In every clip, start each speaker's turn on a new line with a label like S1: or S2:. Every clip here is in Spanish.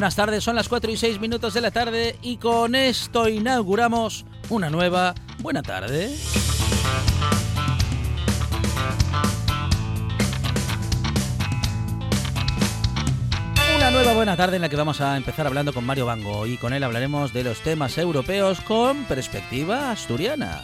S1: Buenas tardes, son las 4 y 6 minutos de la tarde y con esto inauguramos una nueva buena tarde. Una nueva buena tarde en la que vamos a empezar hablando con Mario Bango y con él hablaremos de los temas europeos con perspectiva asturiana.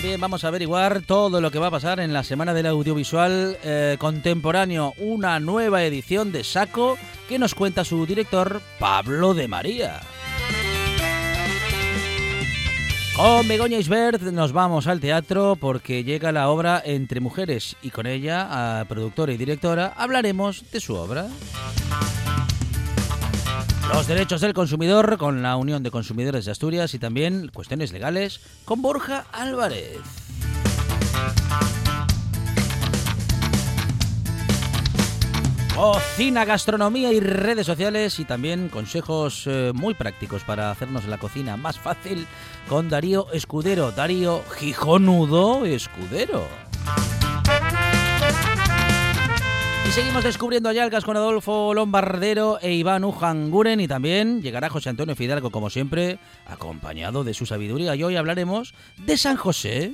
S1: También vamos a averiguar todo lo que va a pasar en la Semana del Audiovisual eh, Contemporáneo, una nueva edición de Saco que nos cuenta su director Pablo de María. Con Begoña Isbert nos vamos al teatro porque llega la obra Entre Mujeres y con ella, a productora y directora, hablaremos de su obra. Los derechos del consumidor con la Unión de Consumidores de Asturias y también cuestiones legales con Borja Álvarez. Cocina, gastronomía y redes sociales y también consejos eh, muy prácticos para hacernos la cocina más fácil con Darío Escudero. Darío Gijonudo Escudero. Seguimos descubriendo Ayalcas con Adolfo Lombardero e Iván Ujanguren y también llegará José Antonio Fidalgo como siempre, acompañado de su sabiduría. Y hoy hablaremos de San José.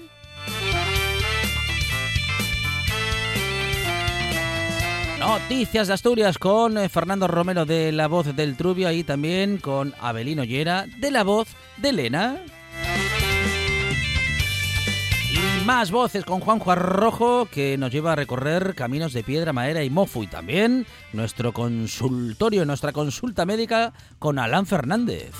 S1: Noticias de Asturias con eh, Fernando Romero de La Voz del Trubio y también con Abelino Llera de La Voz de Elena más voces con Juan Juan Rojo que nos lleva a recorrer caminos de piedra, madera y mofu y también nuestro consultorio, nuestra consulta médica con Alan Fernández.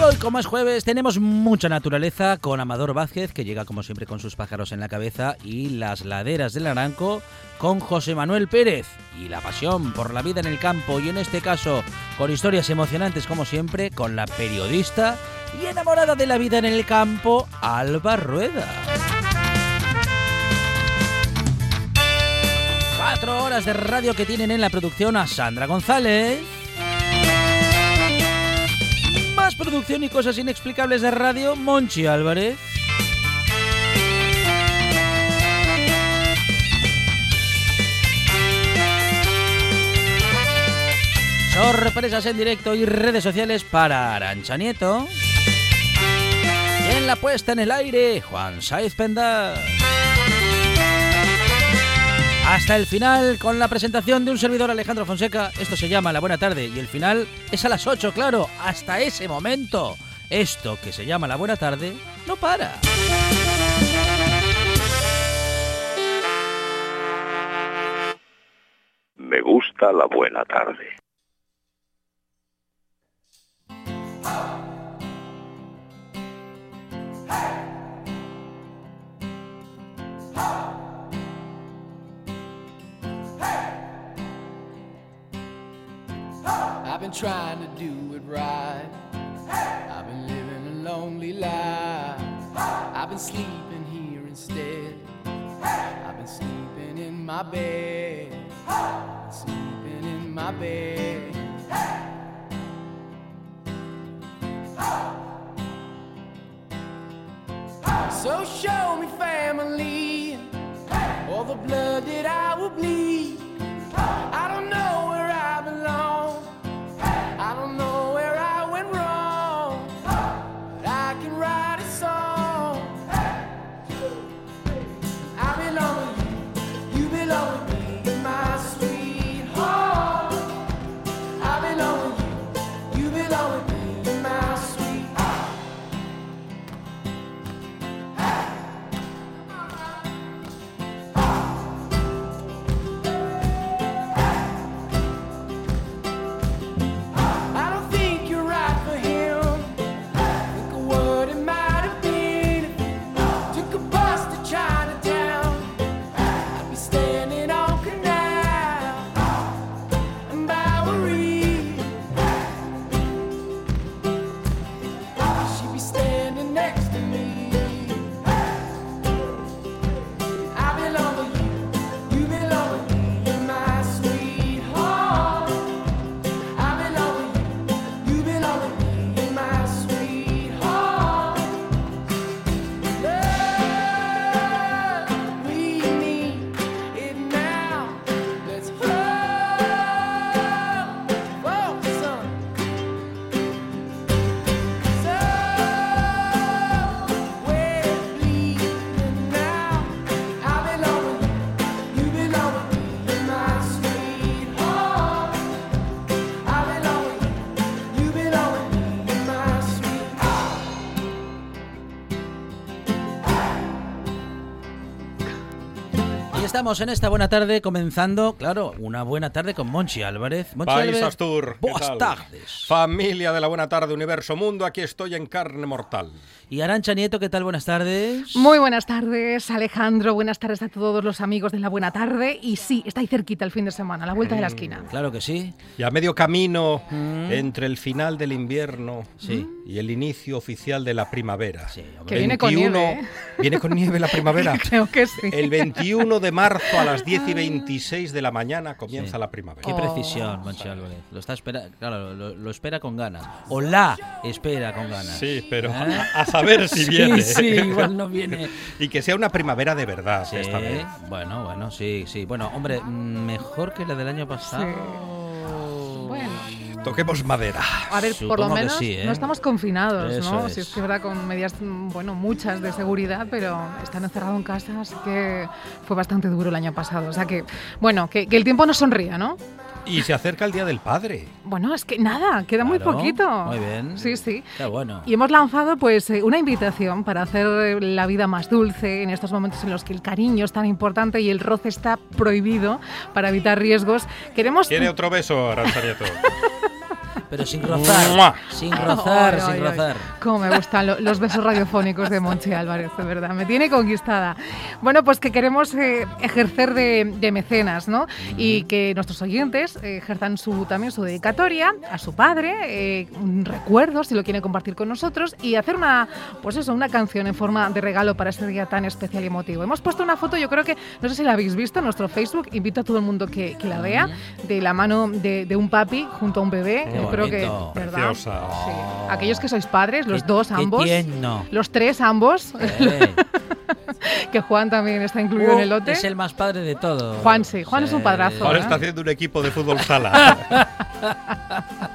S1: Hoy, como es jueves, tenemos mucha naturaleza con Amador Vázquez, que llega como siempre con sus pájaros en la cabeza, y las laderas del Aranco con José Manuel Pérez, y la pasión por la vida en el campo, y en este caso con historias emocionantes como siempre, con la periodista y enamorada de la vida en el campo, Alba Rueda. Cuatro horas de radio que tienen en la producción a Sandra González producción y cosas inexplicables de radio, Monchi Álvarez. Sorpresas en directo y redes sociales para Arancha Nieto. En la puesta en el aire, Juan Saiz Penda hasta el final con la presentación de un servidor Alejandro Fonseca. Esto se llama La Buena Tarde y el final es a las 8, claro, hasta ese momento. Esto que se llama La Buena Tarde no para.
S2: Me gusta la buena tarde.
S3: Been trying to do it right. I've been living a lonely life. I've been sleeping here instead. I've been sleeping in my bed. Sleeping in my bed. So show me family, all the blood that I will bleed. I don't know where
S1: estamos en esta buena tarde comenzando, claro, una buena tarde con Monchi Álvarez. Monchi
S4: País
S1: Álvarez,
S4: Astur. ¿qué
S1: Buenas tardes.
S4: Familia de la buena tarde, universo mundo, aquí estoy en carne mortal.
S1: Y Arancha Nieto, ¿qué tal? Buenas tardes.
S5: Muy buenas tardes, Alejandro. Buenas tardes a todos los amigos de la Buena Tarde. Y sí, está ahí cerquita el fin de semana, a la vuelta de la esquina.
S1: Claro que sí.
S4: Y a medio camino entre el final del invierno
S1: Sí.
S4: y el inicio oficial de la primavera.
S1: Sí.
S5: Que viene con nieve, ¿eh?
S4: ¿Viene con nieve la primavera?
S5: Creo que sí.
S4: El 21 de marzo a las 10 y 26 de la mañana comienza
S1: Sí.
S4: la primavera.
S1: Qué
S5: Oh.
S1: precisión, Monchi Álvarez. Lo está espera, claro, lo, lo espera con ganas. O la espera con ganas.
S4: Sí, pero
S1: ¿Eh?
S4: a saber si
S1: Sí,
S4: viene.
S1: sí, igual no viene.
S4: Y que sea una primavera de verdad
S1: Sí,
S4: esta vez.
S1: bueno, bueno, sí, sí. Bueno, hombre, mm, mejor que la del año pasado.
S5: Bueno,
S4: Toquemos madera.
S5: a ver, por
S1: Supongo
S5: lo
S1: que
S5: menos
S1: sí, ¿eh?
S5: no estamos confinados,
S1: Eso
S5: ¿no?
S1: es.
S5: Si es que verdad con medidas, bueno, muchas de seguridad, pero están encerrados en casa, así que fue bastante duro el año pasado. O sea que, bueno, que, que el tiempo nos sonría, ¿no?
S4: Y se acerca el Día del Padre.
S5: Bueno, es que nada, queda muy poquito.
S1: Muy bien.
S5: Sí, sí.
S1: Qué bueno.
S5: Y hemos lanzado pues eh, una invitación para hacer eh, la vida más dulce en estos momentos en los que el cariño es tan importante y el roce está prohibido para evitar riesgos. Queremos
S4: ¿Quiere otro beso, Arancha Nieto?
S1: Pero sin rozar.
S4: ¡Mua!
S1: Sin rozar,
S5: Ay, ay,
S1: sin
S5: ay.
S1: rozar.
S5: Cómo me gustan lo- los besos radiofónicos de Monchi Álvarez, de verdad. Me tiene conquistada. Bueno, pues que queremos eh, ejercer de, de mecenas, ¿no? Y que nuestros oyentes eh, ejerzan su, también su dedicatoria a su padre, eh, un recuerdo, si lo quieren compartir con nosotros, y hacer una, pues eso, una canción en forma de regalo para ese día tan especial y emotivo. Hemos puesto una foto, yo creo que, no sé si la habéis visto en nuestro Facebook, invito a todo el mundo que, que la vea, de la mano de, de un papi junto a un bebé.
S1: Qué
S5: yo creo que,
S1: bonito.
S5: ¿verdad?
S4: Preciosa.
S5: Sí. Aquellos que sois padres, los
S1: Qué-
S5: dos, ambos. Los tres, ambos.
S1: Eh.
S5: que Juan también está incluido en el lote.
S1: Es el más padre de todos.
S5: Juan, sí, Juan es un padrazo,
S4: Ahora
S5: ¿eh?
S4: está haciendo un equipo de fútbol sala.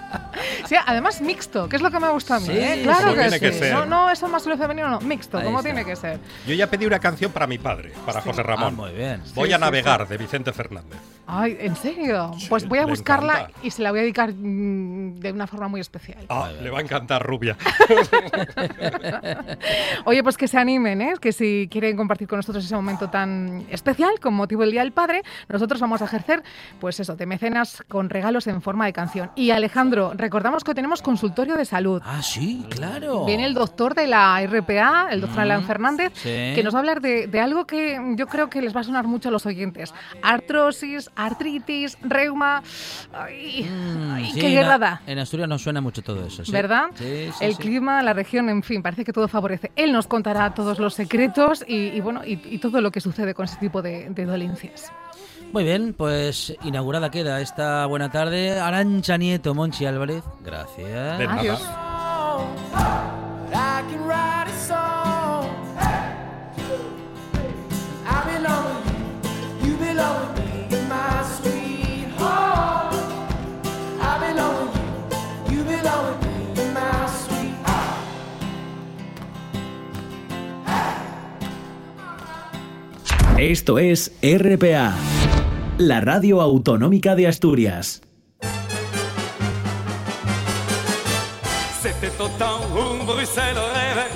S5: Sí, además mixto, que es lo que me gusta a mí.
S1: Sí,
S5: ¿eh? Claro que
S4: tiene que
S5: sí.
S4: ser.
S5: No, no, eso masculino femenino, no, mixto,
S1: Ahí
S5: como
S1: está.
S5: tiene que ser.
S4: Yo ya pedí una canción para mi padre, para José
S1: Ah,
S4: Ramón.
S1: muy bien.
S4: Voy
S5: Sí,
S4: a
S5: sí,
S4: navegar, de Vicente Fernández.
S5: Ay, ¿en serio?
S4: Sí,
S5: pues voy a buscarla
S4: encanta.
S5: y se la voy a dedicar mm, de una forma muy especial.
S4: Ah, le va a encantar Rubia.
S5: Oye, pues que se animen, ¿eh? que si quieren compartir con nosotros ese momento tan especial con motivo del Día del Padre, nosotros vamos a ejercer, pues eso, de mecenas con regalos en forma de canción. Y Alejandro, recordamos que tenemos consultorio de salud.
S1: Ah, sí, claro.
S5: Viene el doctor de la RPA, el doctor Alan Fernández,
S1: sí.
S5: que nos va a hablar de, de algo que yo creo que les va a sonar mucho a los oyentes. Artrosis, artritis, reuma. Ay,
S1: Mm,
S5: ay,
S1: sí,
S5: qué
S1: en-
S5: guerra da.
S1: En Asturias nos suena mucho todo eso, ¿sí?
S5: ¿Verdad?
S1: Sí, sí,
S5: el
S1: sí.
S5: clima, la región, en fin, parece que todo favorece. Él nos contará todos los secretos y, y bueno, y, y todo lo que sucede con ese tipo de, de dolencias.
S1: Muy bien, pues inaugurada queda esta buena tarde. Arancha Nieto, Monchi Álvarez. Gracias.
S4: De nada.
S5: Adiós.
S3: I
S6: Esto es RPA, la radio autonómica de Asturias.
S7: C'était au où Bruxelles rêvait,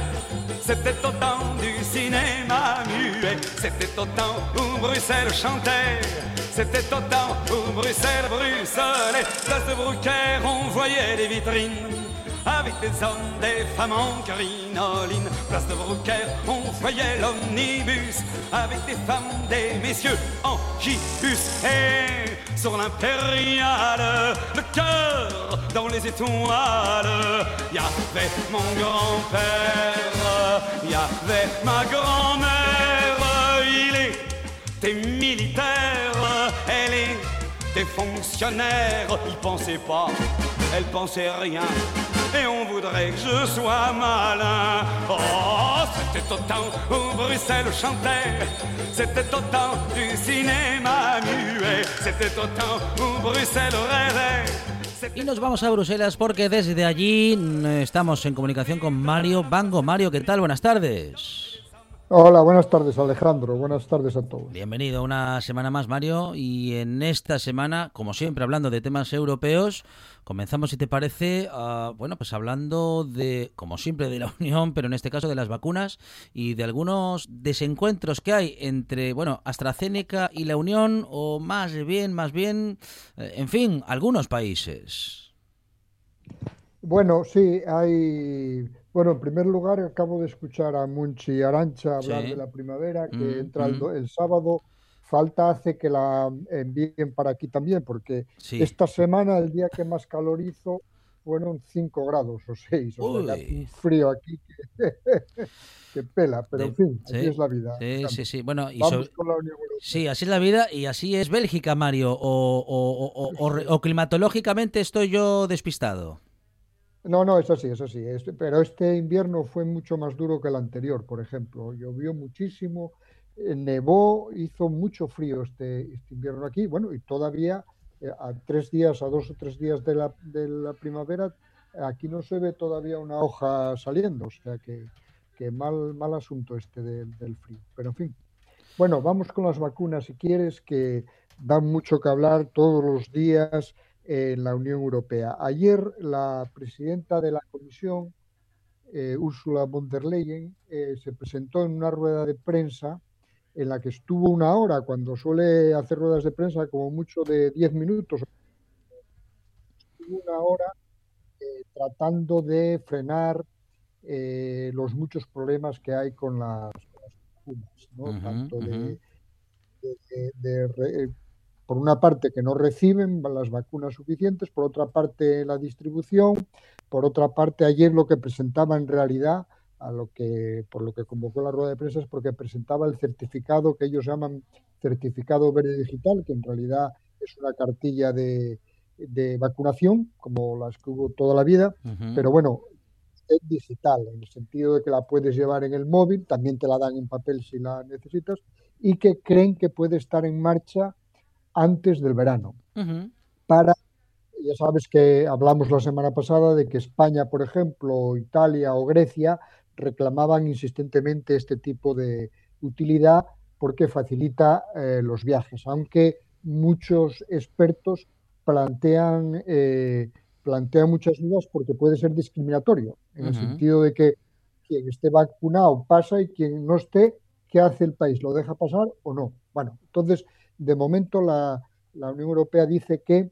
S7: c'était au du cinéma muet, c'était au où Bruxelles chantait, c'était au où Bruxelles bruxelait, place de Brucaire on voyait des vitrines. Avec des hommes, des femmes en crinoline Place de Brucaire, on voyait l'omnibus. Avec des femmes, des messieurs en gibus. Et sur l'impériale, le cœur dans les étoiles. Y avait mon grand-père, y avait ma grand-mère. Il était militaire, elle était fonctionnaire. Il pensait pas, elle pensait rien et on voudrait que je sois malin.
S1: Y nos vamos a Bruselas porque desde allí estamos en comunicación con Mario Bango. Mario, ¿qué tal? Buenas tardes.
S8: Hola, buenas tardes Alejandro, buenas tardes a todos.
S1: Bienvenido una semana más, Mario. Y en esta semana, como siempre, hablando de temas europeos, comenzamos, si te parece, bueno, pues hablando de, como siempre, de la Unión, pero en este caso de las vacunas y de algunos desencuentros que hay entre, bueno, AstraZeneca y la Unión, o más bien, más bien, eh, en fin, algunos países.
S8: Bueno, sí, hay bueno, en primer lugar, acabo de escuchar a Munchi Arancha hablar
S1: Sí.
S8: de la primavera, que
S1: Mm,
S8: entra el,
S1: mm.
S8: do- el sábado. Falta hace que la envíen para aquí también, porque
S1: Sí.
S8: esta semana, el día que más calor hizo, fueron 5 grados o 6. O sea, un frío aquí que, que pela, pero en fin, así
S1: sí,
S8: es la vida.
S1: Sí, sí, sí. Bueno, y
S8: Vamos
S1: sobre-
S8: con la Unión Europea.
S1: Sí, así es la vida y así es Bélgica, Mario. O, o- o- o climatológicamente estoy yo despistado.
S8: No, no, eso sí, eso sí. Pero este invierno fue mucho más duro que el anterior, por ejemplo. Llovió muchísimo, eh, nevó, hizo mucho frío este, este invierno aquí. Bueno, y todavía eh, a tres días, a dos o tres días de la, de la primavera, aquí no se ve todavía una hoja saliendo. O sea que, que mal, mal asunto este del frío. Pero en fin. Bueno, vamos con las vacunas si quieres, que dan mucho que hablar todos los días en la Unión Europea. Ayer la presidenta de la Comisión, eh, Ursula von der Leyen, eh, se presentó en una rueda de prensa en la que estuvo una hora, cuando suele hacer ruedas de prensa como mucho de 10 minutos. Estuvo una hora eh, tratando de frenar eh, los muchos problemas que hay con las, con las vacunas, Tanto de,
S1: ujú.
S8: de- de- de re- por una parte que no reciben las vacunas suficientes, por otra parte la distribución, por otra parte ayer lo que presentaba en realidad, a lo que por lo que convocó la rueda de prensa es porque presentaba el certificado que ellos llaman certificado verde digital, que en realidad es una cartilla de, de vacunación, como las que hubo toda la vida, pero bueno, es digital, en el sentido de que la puedes llevar en el móvil, también te la dan en papel si la necesitas, y que creen que puede estar en marcha antes del verano. Para, ya sabes que hablamos la semana pasada de que España, por ejemplo, o Italia o Grecia reclamaban insistentemente este tipo de utilidad porque facilita eh, los viajes, aunque muchos expertos plantean, eh, plantean muchas dudas porque puede ser discriminatorio, en el sentido de que quien esté vacunado pasa y quien no esté, ¿qué hace el país? ¿Lo deja pasar o no? Bueno, entonces, de momento la, Unión Europea dice que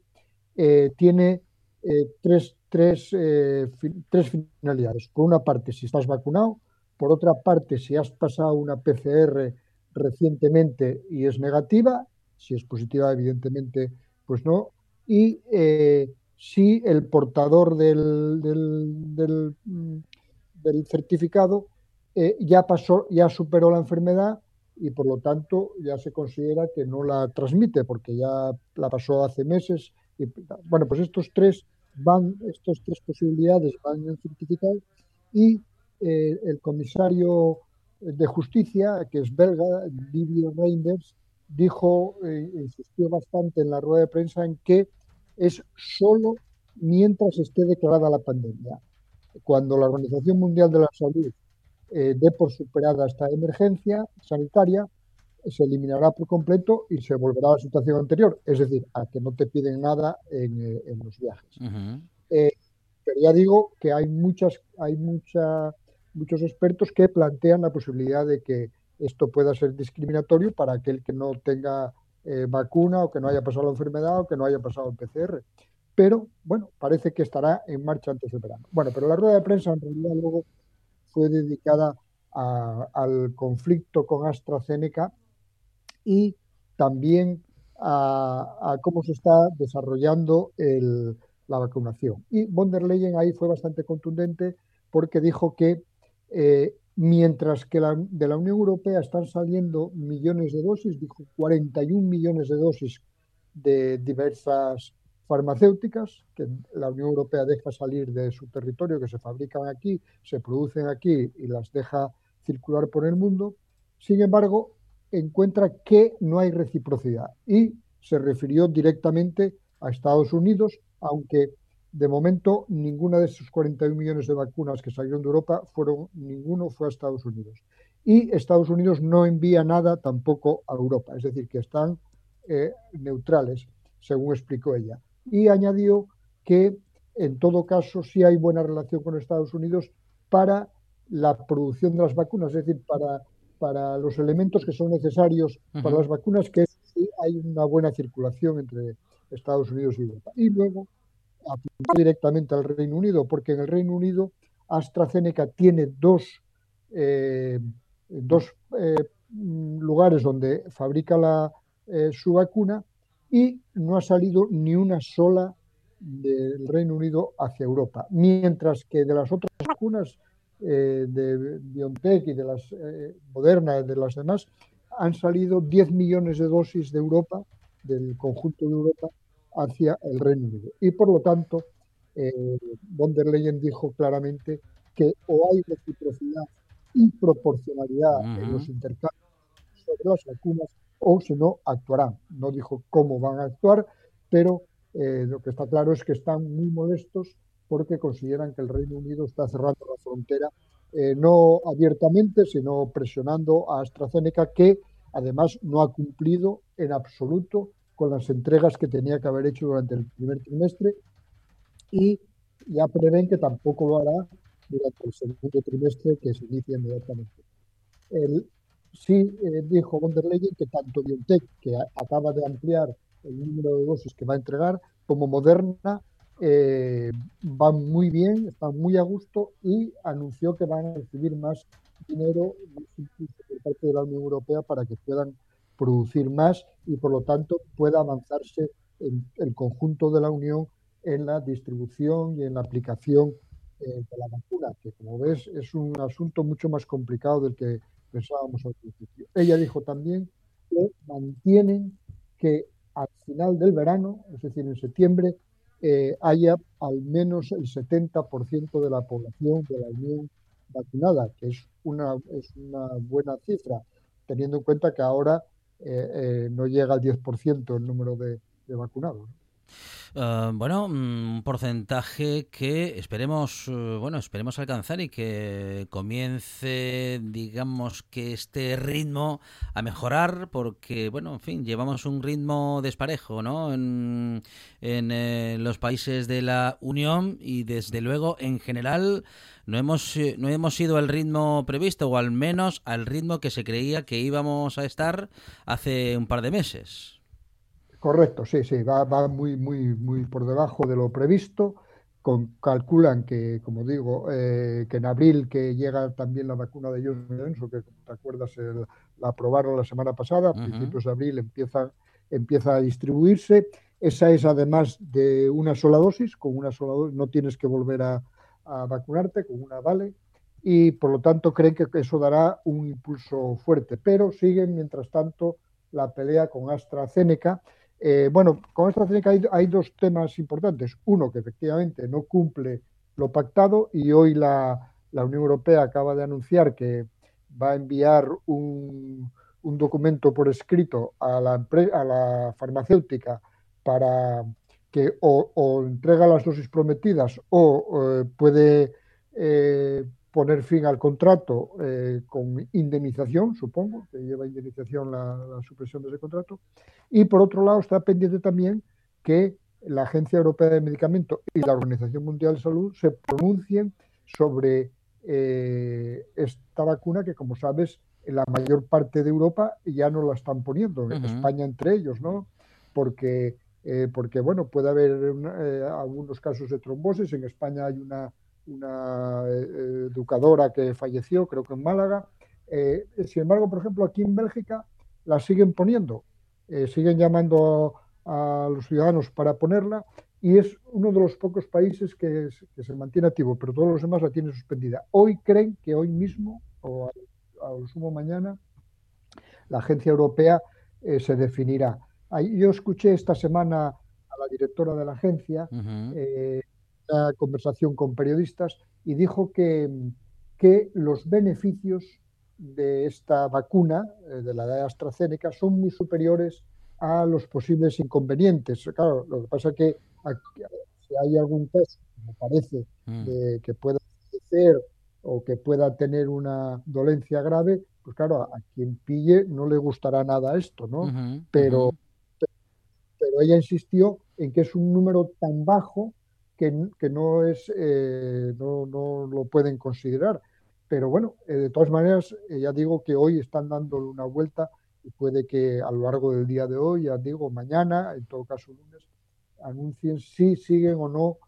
S8: eh, tiene eh, tres, tres, eh, tres finalidades. Por una parte, si estás vacunado, por otra parte, si has pasado una PCR recientemente y es negativa, si es positiva, evidentemente, pues no, y si el portador del, del, del, mm, certificado ya pasó, ya superó la enfermedad y por lo tanto ya se considera que no la transmite porque ya la pasó hace meses. Bueno, pues estos tres van, estas tres posibilidades van certificado y eh, el comisario de justicia, que es belga, Didier Reinders, dijo, eh, insistió bastante en la rueda de prensa en que es solo mientras esté declarada la pandemia. Cuando la Organización Mundial de la Salud eh, dé por superada esta emergencia sanitaria, se eliminará por completo y se volverá a la situación anterior, es decir, a que no te piden nada en, eh, en los viajes. Eh, pero ya digo que hay muchas, hay mucha, muchos expertos que plantean la posibilidad de que esto pueda ser discriminatorio para aquel que no tenga eh, vacuna o que no haya pasado la enfermedad o que no haya pasado el PCR. Pero bueno, parece que estará en marcha antes del verano. Bueno, pero la rueda de prensa en realidad luego fue dedicada a- al conflicto con AstraZeneca y también a, cómo se está desarrollando la vacunación. Y von der Leyen ahí fue bastante contundente porque dijo que eh, mientras que de la Unión Europea están saliendo millones de dosis, dijo 41 millones de dosis de diversas farmacéuticas que la Unión Europea deja salir de su territorio, que se fabrican aquí, se producen aquí y las deja circular por el mundo. Sin embargo, encuentra que no hay reciprocidad y se refirió directamente a Estados Unidos, aunque de momento ninguna de esos 41 millones de vacunas que salieron de Europa fueron ninguno fue a Estados Unidos. y Estados Unidos no envía nada tampoco a Europa, es decir, que están eh, neutrales, según explicó ella. Y añadió que en todo caso sí hay buena relación con Estados Unidos para la producción de las vacunas, es decir, para, para los elementos que son necesarios para las vacunas, que sí hay una buena circulación entre Estados Unidos y Europa. Y luego apuntó directamente al Reino Unido, porque en el Reino Unido AstraZeneca tiene dos, eh, dos eh, lugares donde fabrica la, eh, su vacuna y no ha salido ni una sola del Reino Unido hacia Europa, mientras que de las otras vacunas de BioNTech y de las Moderna y de las demás han salido 10 millones de dosis de Europa, del conjunto de Europa, hacia el Reino Unido. Y por lo tanto, eh, von der Leyen dijo claramente que o hay reciprocidad y proporcionalidad en los intercambios sobre las vacunas o si no actuarán. No dijo cómo van a actuar, pero eh, lo que está claro es que están muy molestos porque consideran que el Reino Unido está cerrando la frontera, eh, no abiertamente, sino presionando a AstraZeneca, que además no ha cumplido en absoluto con las entregas que tenía que haber hecho durante el primer trimestre y ya prevén que tampoco lo hará durante el segundo trimestre que se inicia inmediatamente. El, sí eh, dijo von der Leyen que tanto BioNTech, que acaba de ampliar el número de dosis que va a entregar, como Moderna eh, van muy bien, están muy a gusto y anunció que van a recibir más dinero por parte de la Unión Europea para que puedan producir más y por lo tanto pueda avanzarse el conjunto de la Unión en la distribución y en la aplicación eh, de la vacuna, que como ves es un asunto mucho más complicado del que pensábamos al principio. Ella dijo también que mantienen que al final del verano, es decir, en septiembre, eh, haya al menos el 70% de la población de la Unión vacunada, que es una, es una buena cifra, teniendo en cuenta que ahora eh, eh, no llega al 10% el número de, vacunados.
S1: Ah, bueno, un porcentaje que esperemos, eh, bueno, esperemos alcanzar y que comience, digamos, que este ritmo a mejorar, porque, bueno, en fin, llevamos un ritmo desparejo, ¿no? En, en los países de la Unión y, desde luego, en general, no hemos, eh, no hemos ido al ritmo previsto, o al menos al ritmo que se creía que íbamos a estar hace un par de meses.
S8: Correcto, sí, sí, va, va muy, muy, muy por debajo de lo previsto. Con, calculan que, como digo, eh, que en abril que llega también la vacuna de Johnson que te acuerdas, la aprobaron la semana pasada, a principios de abril empieza, empieza a distribuirse. Esa es además de una sola dosis, con una sola dosis no tienes que volver a, a vacunarte con una vale y por lo tanto creen que eso dará un impulso fuerte, pero siguen mientras tanto la pelea con AstraZeneca. Eh, bueno, con AstraZeneca hay, dos temas importantes. Uno, que efectivamente no cumple lo pactado y hoy la, Unión Europea acaba de anunciar que va a enviar un, documento por escrito a la, a la farmacéutica para que o, entrega las dosis prometidas o eh, puede eh, poner fin al contrato eh, con indemnización, supongo, que lleva indemnización la, supresión de ese contrato. Y por otro lado está pendiente también que la Agencia Europea de Medicamentos y la Organización Mundial de Salud se pronuncien sobre esta vacuna que, como sabes, en la mayor parte de Europa ya no la están poniendo, España entre ellos, ¿no? Porque eh, porque bueno, puede haber eh, algunos casos de trombosis. En España hay una, una eh, educadora que falleció, creo que en Málaga. sin embargo, por ejemplo, aquí en Bélgica la siguen poniendo, siguen llamando a, los ciudadanos para ponerla y es uno de los pocos países que, se mantiene activo, pero todos los demás la tienen suspendida. Hoy creen que hoy mismo o a, lo sumo mañana la agencia europea se definirá. Yo escuché esta semana a la directora de la agencia eh, una conversación con periodistas y dijo que, que los beneficios de esta vacuna, eh, de la de AstraZeneca, son muy superiores a los posibles inconvenientes. Claro, lo que pasa es que si hay algún caso, me parece, mm. que pueda fallecer o que pueda tener una dolencia grave, pues claro, a, a quien pille no le gustará nada esto, ¿no? Pero, pero ella insistió en que es un número tan bajo que, no es, eh, no, no lo pueden considerar. Pero bueno, eh, de todas maneras, eh, ya digo que hoy están dándole una vuelta y puede que a lo largo del día de hoy, ya digo, mañana, en todo caso lunes, anuncien si siguen o no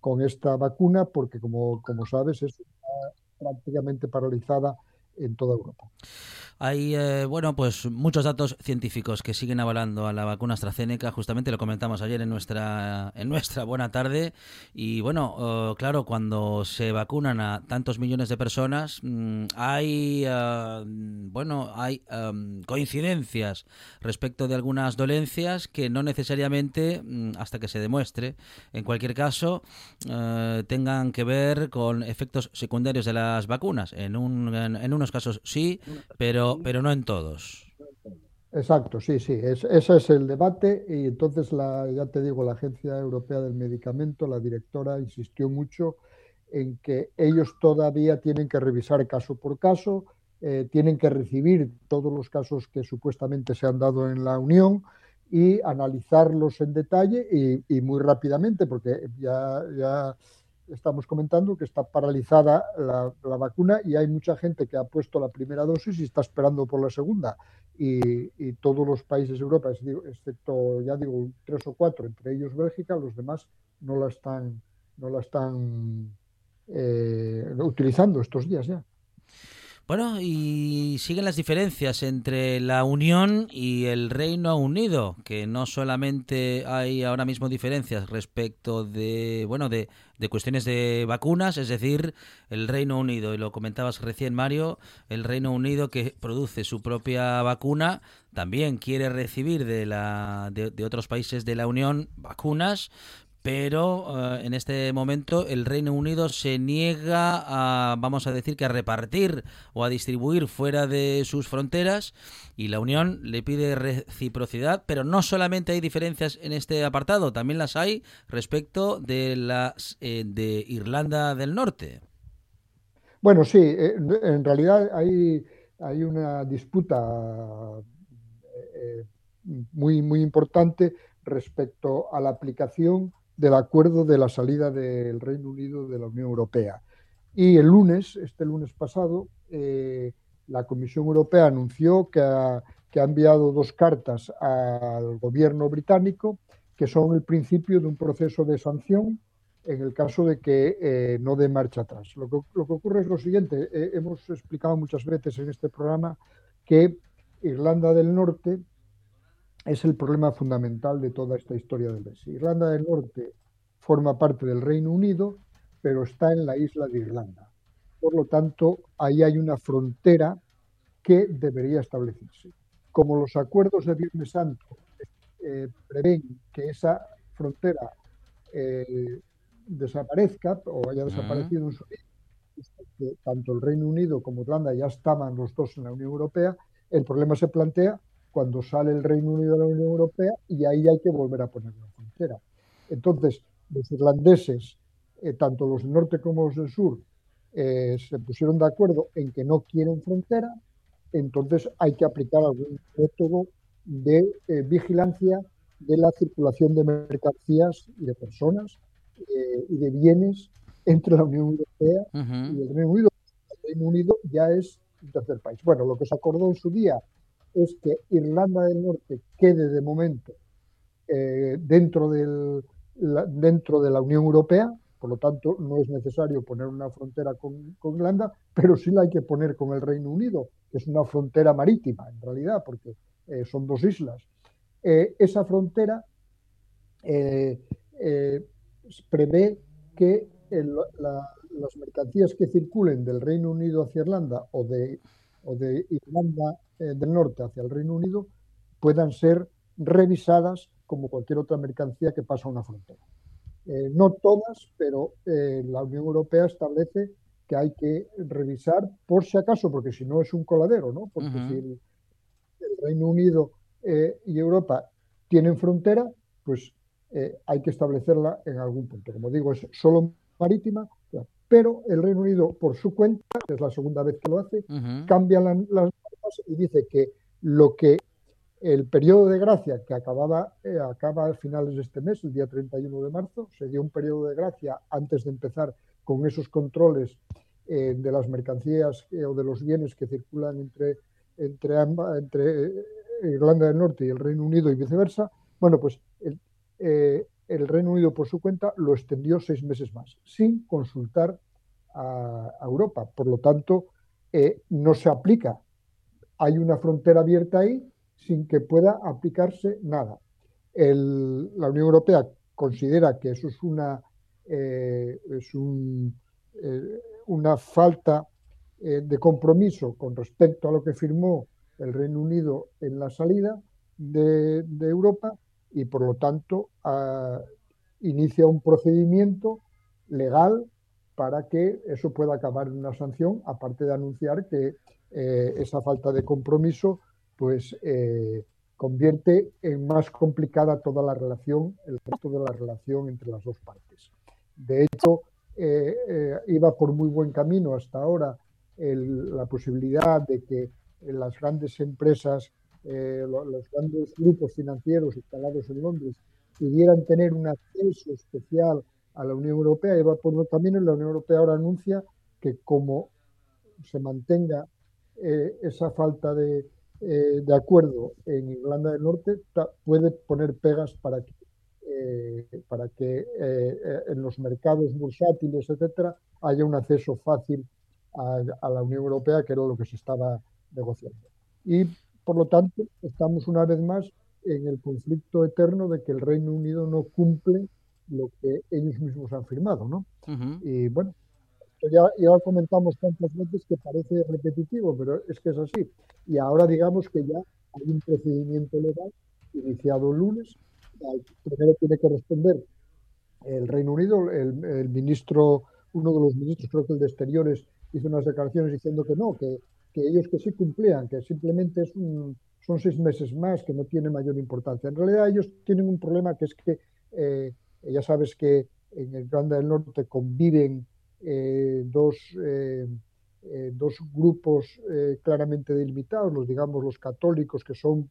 S8: con esta vacuna, porque como, como sabes, es prácticamente paralizada en toda Europa.
S1: Hay, eh, bueno, pues muchos datos científicos que siguen avalando a la vacuna AstraZeneca. Justamente lo comentamos ayer en nuestra, en nuestra buena tarde. Y bueno, eh, claro, cuando se vacunan a tantos millones de personas, mm, hay, eh, bueno, hay em, coincidencias respecto de algunas dolencias que no necesariamente, mm, hasta que se demuestre, en cualquier caso, eh, tengan que ver con efectos secundarios de las vacunas. En, un, en, en unos casos sí, pero, pero no en todos.
S8: Exacto, sí, sí, es- ese es el debate y entonces la, ya te digo, la Agencia Europea del Medicamento, la directora insistió mucho en que ellos todavía tienen que revisar caso por caso, eh, tienen que recibir todos los casos que supuestamente se han dado en la Unión y analizarlos en detalle y, muy rápidamente, porque ya estamos comentando que está paralizada la, vacuna y hay mucha gente que ha puesto la primera dosis y está esperando por la segunda y, todos los países de Europa, excepto, ya digo, tres o cuatro, entre ellos Bélgica, los demás no la están, no la están eh, utilizando estos días ya.
S1: Bueno, y siguen las diferencias entre la Unión y el Reino Unido, que no solamente hay ahora mismo diferencias respecto de, bueno, de, de cuestiones de vacunas, es decir, el Reino Unido, y lo comentabas recién, Mario, el Reino Unido que produce su propia vacuna, también quiere recibir de, la, de, de otros países de la Unión vacunas, pero eh, en este momento el Reino Unido se niega a, vamos a decir, que a repartir o a distribuir fuera de sus fronteras y la Unión le pide reciprocidad, pero no solamente hay diferencias en este apartado, también las hay respecto de las eh, de Irlanda del Norte.
S8: Bueno, sí, eh, en realidad hay, hay una disputa eh, muy, muy importante respecto a la aplicación del acuerdo de la salida del Reino Unido de la Unión Europea. Y el lunes, este lunes pasado, eh, la Comisión Europea anunció que ha, que ha, enviado dos cartas al gobierno británico que son el principio de un proceso de sanción en el caso de que eh, no dé marcha atrás. Lo que, lo que, ocurre es lo siguiente, eh, hemos explicado muchas veces en este programa que Irlanda del Norte es el problema fundamental de toda esta historia del Brexit. Irlanda del Norte forma parte del Reino Unido, pero está en la isla de Irlanda. Por lo tanto, ahí hay una frontera que debería establecerse. Como los acuerdos de Viernes Santo eh, prevén que esa frontera eh, desaparezca o haya desaparecido uh -huh. en su que tanto el Reino Unido como Irlanda ya estaban los dos en la Unión Europea, el problema se plantea cuando sale el Reino Unido de la Unión Europea y ahí hay que volver a poner una frontera. Entonces, los irlandeses, eh, tanto los del norte como los del sur, eh, se pusieron de acuerdo en que no quieren frontera, entonces hay que aplicar algún método de eh, vigilancia de la circulación de mercancías y de personas y de bienes entre la Unión Europea uh -huh. y el Reino Unido. El Reino Unido ya es un tercer país. Bueno, lo que se acordó en su día es que Irlanda del Norte quede de momento eh, dentro, del, dentro de la Unión Europea, por lo tanto no es necesario poner una frontera con, con, Irlanda, pero sí la hay que poner con el Reino Unido, que es una frontera marítima en realidad, porque eh, son dos islas. Eh, esa frontera prevé que el, la, las mercancías que circulen del Reino Unido hacia Irlanda o de, o de Irlanda eh, del Norte hacia el Reino Unido puedan ser revisadas como cualquier otra mercancía que pasa una frontera. Eh, no todas, pero eh, la Unión Europea establece que hay que revisar por si acaso, porque si no es un coladero, ¿no? Porque uh -huh. si el, el, Reino Unido eh, y Europa tienen frontera, pues hay que establecerla en algún punto. Como digo, es solo marítima, pero el Reino Unido, por su cuenta, es la segunda vez que lo hace, cambia la- y dice que lo que el periodo de gracia que acababa, eh, acaba a finales de este mes, el día 31 de marzo, se dio un periodo de gracia antes de empezar con esos controles eh, de las mercancías eh, o de los bienes que circulan entre, entre, entre Irlanda del Norte y el Reino Unido y viceversa. Bueno, pues el, Reino Unido por su cuenta lo extendió seis meses más, sin consultar a, Europa. Por lo tanto, no se aplica. Hay una frontera abierta ahí sin que pueda aplicarse nada. La Unión Europea considera que eso es una, eh, es eh, una falta eh, de compromiso con respecto a lo que firmó el Reino Unido en la salida de, de Europa y por lo tanto ah, inicia un procedimiento legal para que eso pueda acabar en una sanción, aparte de anunciar que eh, esa falta de compromiso pues eh, convierte en más complicada toda la relación, el resto de la relación entre las dos partes. De hecho, eh, eh, iba por muy buen camino hasta ahora el- la posibilidad de que las grandes empresas, eh, lo- los grandes grupos financieros instalados en Londres pudieran tener un acceso especial a la Unión Europea. Iba por camino y la Unión Europea ahora anuncia que como se mantenga eh, esa falta de, eh, de acuerdo en Irlanda del Norte, puede poner pegas para que, eh, para que eh, en los mercados bursátiles, etcétera, haya un acceso fácil a, a la Unión Europea, que era lo que se estaba negociando. Y por lo tanto, estamos una vez más en el conflicto eterno de que el Reino Unido no cumple lo que ellos mismos han firmado, ¿no? Y bueno, ya, ya comentamos tantas veces que parece repetitivo, pero es que es así. Y ahora digamos que ya hay un procedimiento legal iniciado el lunes. Primero tiene que responder el Reino Unido, el, el ministro, uno de los ministros, creo que el de Exteriores, hizo unas declaraciones diciendo que no, que, que ellos que sí cumplían, que simplemente es un, son seis meses más, que no tiene mayor importancia. En realidad ellos tienen un problema que es que eh, ya sabes que en Irlanda del Norte conviven eh, dos, eh, eh, dos grupos claramente delimitados, los digamos los católicos que son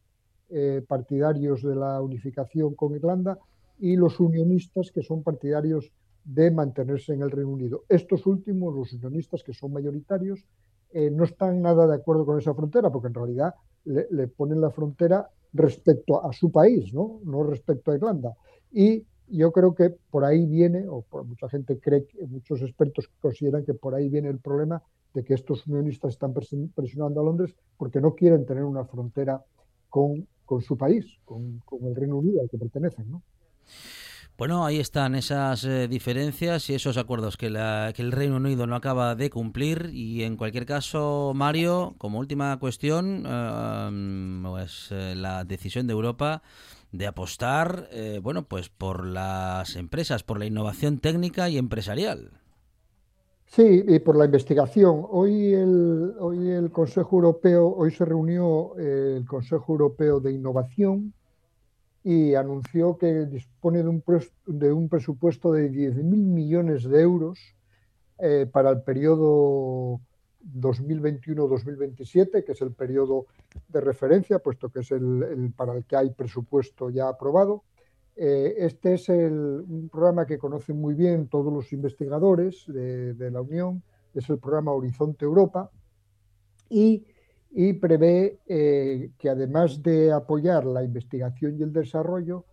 S8: partidarios de la unificación con Irlanda y los unionistas que son partidarios de mantenerse en el Reino Unido. Estos últimos, los unionistas que son mayoritarios, no están nada de acuerdo con esa frontera porque en realidad le, le ponen la frontera respecto a su país, ¿no? no respecto a Irlanda. Y yo creo que por ahí viene, o por, mucha gente cree, muchos expertos consideran que por ahí viene el problema de que estos unionistas están presionando a Londres porque no quieren tener una frontera con, su país, con, con el Reino Unido al que pertenecen. ¿no?
S1: Bueno, ahí están esas eh, diferencias y esos acuerdos que, la- que el Reino Unido no acaba de cumplir. Y en cualquier caso, Mario, como última cuestión, eh, pues eh, la decisión de Europa de apostar, eh, bueno, pues por las empresas, por la innovación técnica y empresarial.
S8: Sí, y por la investigación. Hoy el, hoy el Consejo Europeo, hoy se reunió eh, el Consejo Europeo de Innovación y anunció que dispone de un, de un presupuesto de 10.000 millones de euros eh, para el periodo 2021-2027, que es el periodo de referencia, puesto que es el, para el que hay presupuesto ya aprobado. Eh, este es el, un programa que conocen muy bien todos los investigadores de, de la Unión, es el programa Horizonte Europa y, y prevé eh, que además de apoyar la investigación y el desarrollo,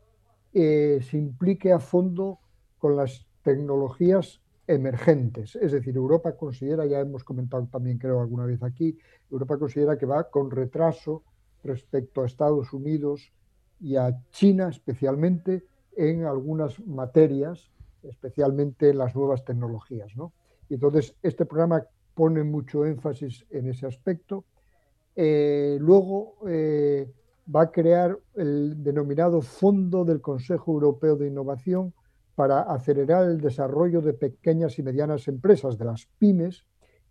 S8: eh, se implique a fondo con las tecnologías emergentes. Es decir, Europa considera, ya hemos comentado también creo alguna vez aquí, Europa considera que va con retraso respecto a Estados Unidos y a China especialmente en algunas materias, especialmente en las nuevas tecnologías. ¿no? Y entonces, este programa pone mucho énfasis en ese aspecto. Eh, luego eh, va a crear el denominado Fondo del Consejo Europeo de Innovación para acelerar el desarrollo de pequeñas y medianas empresas, de las pymes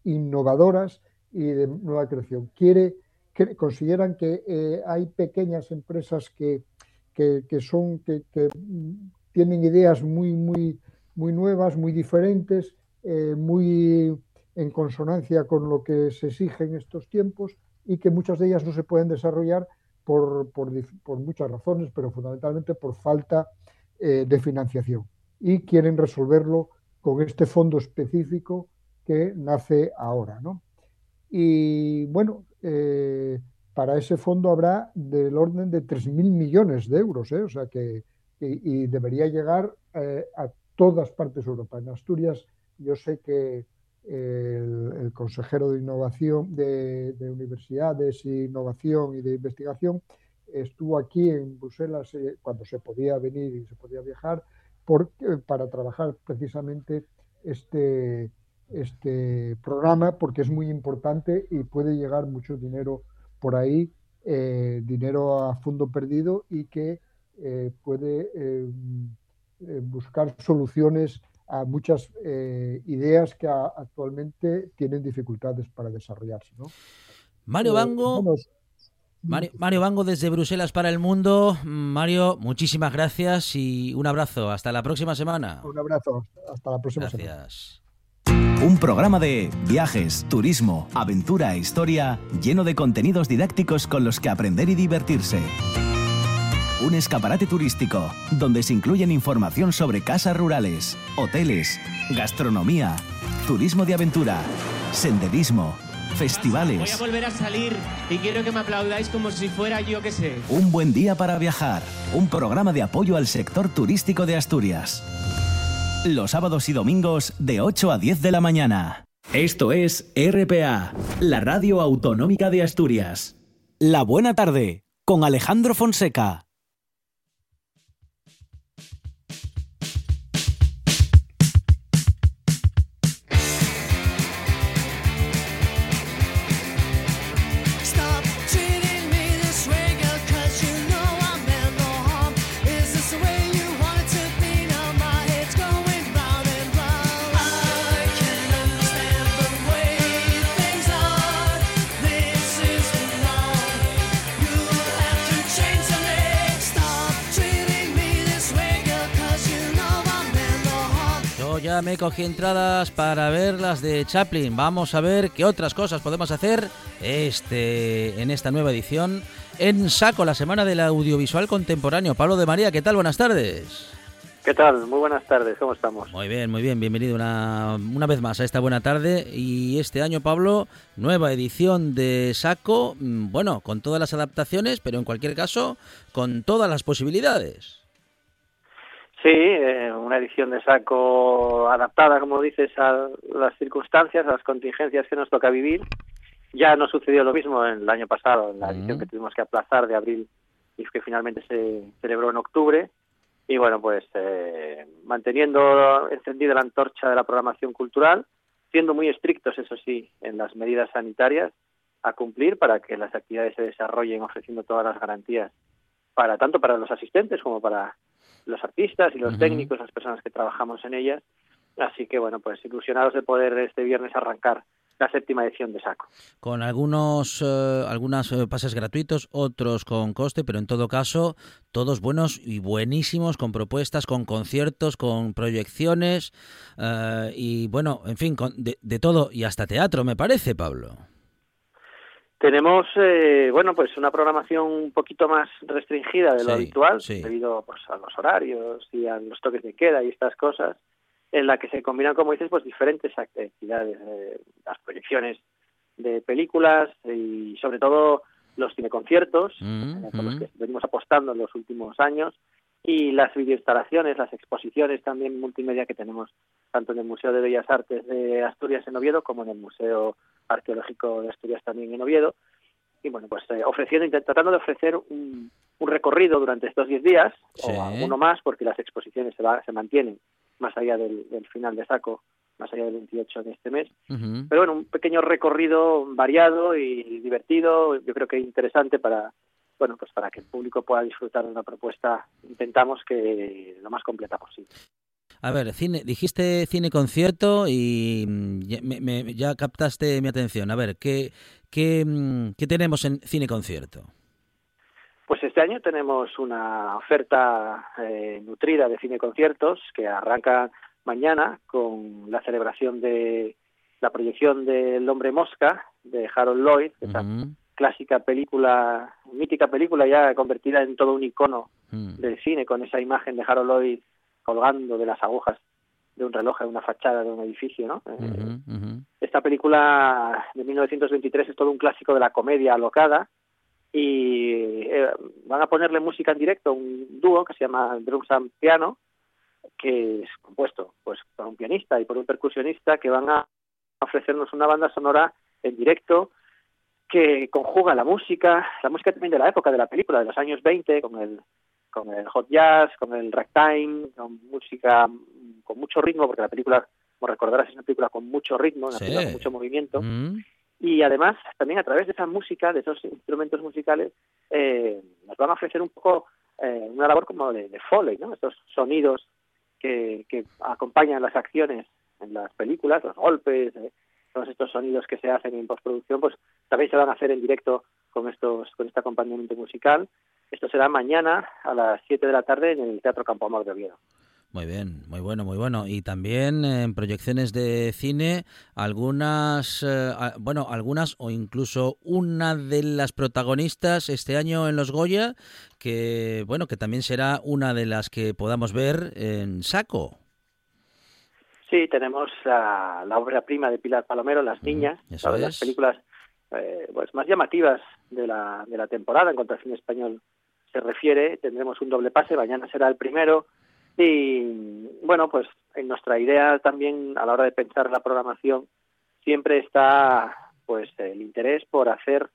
S8: innovadoras y de nueva creación. Quiere, que, consideran que eh, hay pequeñas empresas que, que, son, que, que, tienen ideas muy, muy, muy nuevas, muy diferentes, eh, muy en consonancia con lo que se exige en estos tiempos y que muchas de ellas no se pueden desarrollar por, por, por muchas razones, pero fundamentalmente por falta eh, de financiación. Y quieren resolverlo con este fondo específico que nace ahora. ¿no? Y bueno, eh, para ese fondo habrá del orden de 3.000 millones de euros, ¿eh? o sea que y, debería llegar eh, a todas partes de Europa. En Asturias, yo sé que el, consejero de innovación de, de, universidades, innovación y de investigación estuvo aquí en Bruselas cuando se podía venir y se podía viajar por, eh, para trabajar precisamente este, este programa porque es muy importante y puede llegar mucho dinero por ahí, eh, dinero a fondo perdido y que eh, puede eh, buscar soluciones a muchas ideas que a, actualmente tienen dificultades para desarrollarse. ¿no?
S1: Mario Bango. Mario, Mario, Bango desde Bruselas para el mundo. Mario, muchísimas gracias y un abrazo. Hasta la próxima semana.
S8: Un abrazo. Hasta la próxima
S1: gracias.
S8: semana.
S6: Un programa de viajes, turismo, aventura e historia lleno de contenidos didácticos con los que aprender y divertirse un escaparate turístico donde se incluyen información sobre casas rurales, hoteles, gastronomía, turismo de aventura, senderismo, festivales.
S9: Voy a volver a salir y quiero que me aplaudáis como si fuera yo que sé.
S6: Un buen día para viajar, un programa de apoyo al sector turístico de Asturias. Los sábados y domingos de 8 a 10 de la mañana. Esto es RPA, la radio autonómica de Asturias. La buena tarde con Alejandro Fonseca.
S1: Ya me cogí entradas para ver las de Chaplin. Vamos a ver qué otras cosas podemos hacer este, en esta nueva edición. En Saco, la Semana del Audiovisual Contemporáneo. Pablo de María, ¿qué tal? Buenas tardes.
S10: ¿Qué tal? Muy buenas tardes, ¿cómo estamos?
S1: Muy bien, muy bien, bienvenido una, una vez más a esta buena tarde. Y este año, Pablo, nueva edición de Saco, mm, bueno, con todas las adaptaciones, pero en cualquier caso, con todas las posibilidades.
S10: Sí, eh, una edición de saco adaptada, como dices, a las circunstancias, a las contingencias que nos toca vivir. Ya no sucedió lo mismo en el año pasado, en la edición que tuvimos que aplazar de abril y que finalmente se celebró en octubre. Y bueno, pues eh, manteniendo encendida la antorcha de la programación cultural, siendo muy estrictos, eso sí, en las medidas sanitarias a cumplir para que las actividades se desarrollen ofreciendo todas las garantías para tanto para los asistentes como para los artistas y los uh -huh. técnicos, las personas que trabajamos en ellas. Así que bueno, pues ilusionados de poder este viernes arrancar la séptima edición de Saco.
S1: Con algunos eh, algunas eh, pases gratuitos, otros con coste, pero en todo caso todos buenos y buenísimos, con propuestas, con conciertos, con proyecciones eh, y bueno, en fin, con, de, de todo y hasta teatro, me parece, Pablo.
S10: Tenemos, eh, bueno, pues una programación un poquito más restringida de lo
S1: Sí,
S10: habitual,
S1: sí.
S10: debido pues, a los horarios y a los toques de queda y estas cosas, en la que se combinan, como dices, pues diferentes actividades, eh, las proyecciones de películas y sobre todo los cineconciertos,
S1: Mm,
S10: eh, por los
S1: mm.
S10: que venimos apostando en los últimos años, y las videoinstalaciones, las exposiciones también multimedia que tenemos tanto en el Museo de Bellas Artes de Asturias en Oviedo como en el Museo Arqueológico de Asturias también en Oviedo. Y bueno, pues eh, ofreciendo, tratando de ofrecer un, un recorrido durante estos 10 días,
S1: Sí.
S10: o alguno más, porque las exposiciones se, va- se mantienen más allá del, del final de saco, más allá del 28 de este mes. Pero bueno, un pequeño recorrido variado y divertido, yo creo que interesante para bueno, pues para que el público pueda disfrutar de una propuesta, intentamos que lo más completa posible.
S1: A ver, cine, dijiste cine concierto y mm, ya, me- me- ya captaste mi atención. A ver, ¿qué, qué, mm, qué tenemos en cine concierto?
S10: Pues este año tenemos una oferta eh, nutrida de cine conciertos que arranca mañana con la celebración de la proyección del Hombre Mosca de Harold Lloyd, esa clásica película, mítica película ya convertida en todo un icono del cine con esa imagen de Harold Lloyd colgando de las agujas de un reloj en una fachada de un edificio, ¿no? Eh, esta película de 1923 es todo un clásico de la comedia alocada y eh, van a ponerle música en directo un dúo que se llama Drums and Piano que es compuesto pues por un pianista y por un percusionista que van a ofrecernos una banda sonora en directo que conjuga la música, la música también de la época de la película, de los años 20, con el, con el hot jazz, con el ragtime, con música con mucho ritmo, porque la película, como recordarás, es una película con mucho ritmo, una
S1: Sí.
S10: película con mucho movimiento.
S1: Mm.
S10: Y además, también a través de esa música, de esos instrumentos musicales, eh, nos van a ofrecer un poco eh, una labor como de, de foley, ¿no? Estos sonidos que, que acompañan las acciones en las películas, los golpes, eh, todos estos sonidos que se hacen en postproducción, pues también se van a hacer en directo con estos con este acompañamiento musical. Esto será mañana a las 7 de la tarde en el Teatro Campo Amor de Oviedo.
S1: Muy bien, muy bueno, muy bueno. Y también en proyecciones de cine, algunas, eh, bueno, algunas o incluso una de las protagonistas este año en Los Goya, que, bueno, que también será una de las que podamos ver en Saco.
S10: Sí, tenemos la, la obra prima de Pilar Palomero, Las Niñas,
S1: eso
S10: una de las películas eh, pues más llamativas de la, de la temporada en cuanto al cine español se refiere. Tendremos un doble pase, mañana será el primero. Y bueno, pues en nuestra idea también a la hora de pensar la programación siempre está pues el interés por hacer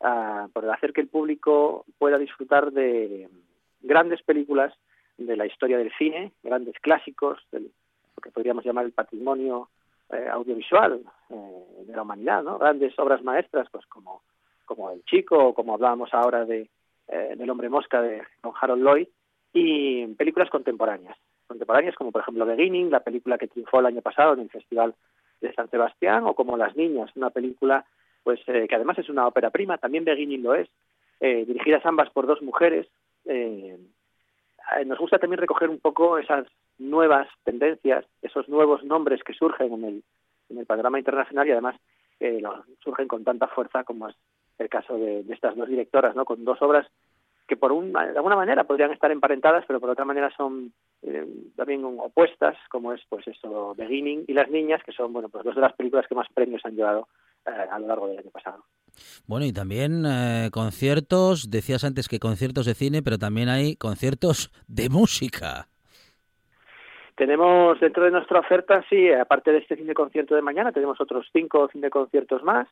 S10: ah, por hacer que el público pueda disfrutar de grandes películas de la historia del cine, grandes clásicos, del, lo que podríamos llamar el patrimonio eh, audiovisual eh, de la humanidad, ¿no? Grandes obras maestras, pues como, como El Chico, o como hablábamos ahora de eh, del Hombre Mosca de con Harold Lloyd, y películas contemporáneas. Contemporáneas como por ejemplo Beginning, la película que triunfó el año pasado en el Festival de San Sebastián, o como Las Niñas, una película pues eh, que además es una ópera prima, también Beginning lo es, eh, dirigidas ambas por dos mujeres. eh, nos gusta también recoger un poco esas nuevas tendencias, esos nuevos nombres que surgen en el, en el panorama internacional y además eh, surgen con tanta fuerza como es el caso de, de estas dos directoras, ¿no? con dos obras que por un, de alguna manera podrían estar emparentadas, pero por otra manera son eh, también opuestas, como es pues eso Beginning y Las Niñas, que son bueno pues dos de las películas que más premios han llevado eh, a lo largo del año pasado.
S1: Bueno, y también eh, conciertos, decías antes que conciertos de cine, pero también hay conciertos de música.
S10: Tenemos dentro de nuestra oferta, sí, aparte de este cine concierto de mañana, tenemos otros cinco cine conciertos más.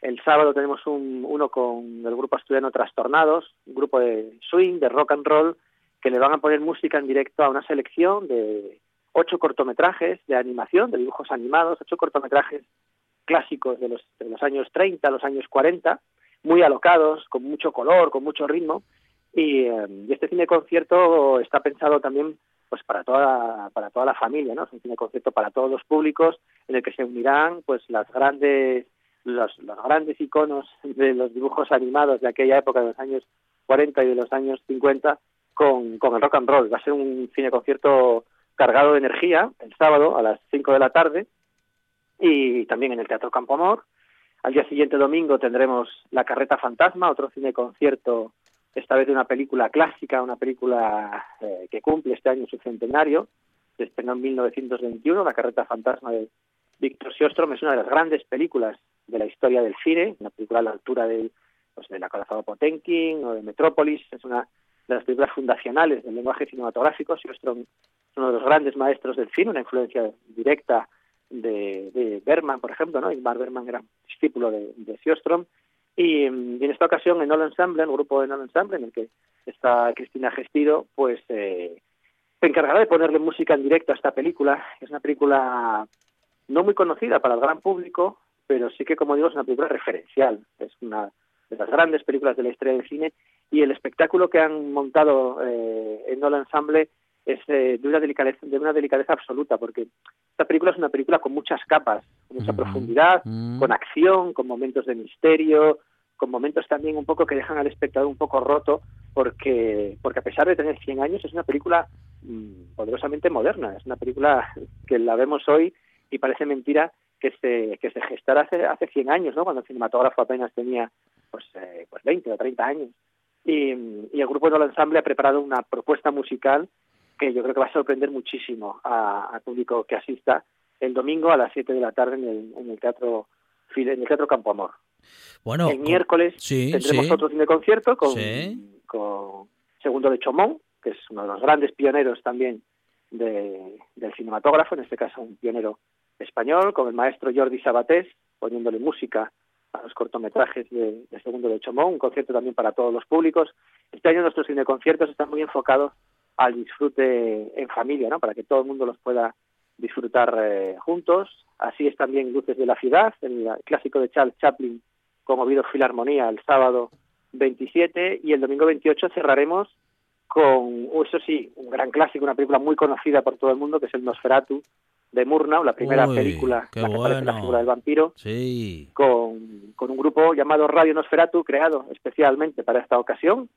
S10: El sábado tenemos un, uno con el grupo asturiano Trastornados, un grupo de swing, de rock and roll, que le van a poner música en directo a una selección de ocho cortometrajes de animación, de dibujos animados, ocho cortometrajes clásicos de los, de los años 30, los años 40, muy alocados, con mucho color, con mucho ritmo. Y, eh, y este cine concierto está pensado también pues para toda para toda la familia, ¿no? Es un cine concierto para todos los públicos en el que se unirán pues las grandes los, los grandes iconos de los dibujos animados de aquella época de los años 40 y de los años 50 con, con el rock and roll. Va a ser un cine concierto cargado de energía el sábado a las 5 de la tarde y también en el Teatro Campo Amor. Al día siguiente domingo tendremos La Carreta Fantasma, otro cine concierto esta vez de una película clásica, una película eh, que cumple este año su centenario, se estrenó en 1921, La carreta fantasma de Víctor Sjöström, es una de las grandes películas de la historia del cine, una película a la altura de, pues, de La Corazón Potemkin o de Metrópolis, es una de las películas fundacionales del lenguaje cinematográfico, Sjöström es uno de los grandes maestros del cine, una influencia directa de, Berman, por ejemplo, ¿no? Ingmar Berman era discípulo de, de Sjöström, y, y, en esta ocasión en All Ensemble, el grupo de All Ensemble, en el que está Cristina Gestido, pues eh, se encargará de ponerle música en directo a esta película. Es una película no muy conocida para el gran público, pero sí que, como digo, es una película referencial. Es una de las grandes películas de la historia del cine y el espectáculo que han montado eh, en All Ensemble es eh, de, una delicadeza, de una delicadeza absoluta, porque esta película es una película con muchas capas, con mucha profundidad,
S1: Mm.
S10: con acción, con momentos de misterio, con momentos también un poco que dejan al espectador un poco roto, porque, porque a pesar de tener 100 años es una película mm, poderosamente moderna, es una película que la vemos hoy y parece mentira que se, que se gestara hace, hace 100 años, ¿no? cuando el cinematógrafo apenas tenía pues, eh, pues 20 o 30 años. Y, y el grupo del ensamble ha preparado una propuesta musical que yo creo que va a sorprender muchísimo a- al público que asista el domingo a las 7 de la tarde en el, en el teatro en el teatro Campo Amor.
S1: Bueno,
S10: el
S1: con-
S10: miércoles
S1: sí,
S10: tendremos
S1: sí.
S10: otro cine concierto con,
S1: Sí.
S10: con Segundo de Chomón, que es uno de los grandes pioneros también de- del cinematógrafo, en este caso un pionero español, con el maestro Jordi Sabatés, poniéndole música a los cortometrajes de, Segundo de Chomón, un concierto también para todos los públicos. Este año nuestros cineconciertos están muy enfocados al disfrute en familia, ¿no? para que todo el mundo los pueda disfrutar eh, juntos. Así es también Luces de la Ciudad, el clásico de Charles Chaplin, conmovido Filarmonía, el sábado 27 y el domingo 28 cerraremos con, eso sí, un gran clásico, una película muy conocida por todo el mundo, que es el Nosferatu de Murnau, la primera
S1: Uy,
S10: película la que aparece la
S1: bueno.
S10: figura del vampiro,
S1: Sí.
S10: con, con un grupo llamado Radio Nosferatu, creado especialmente para esta ocasión,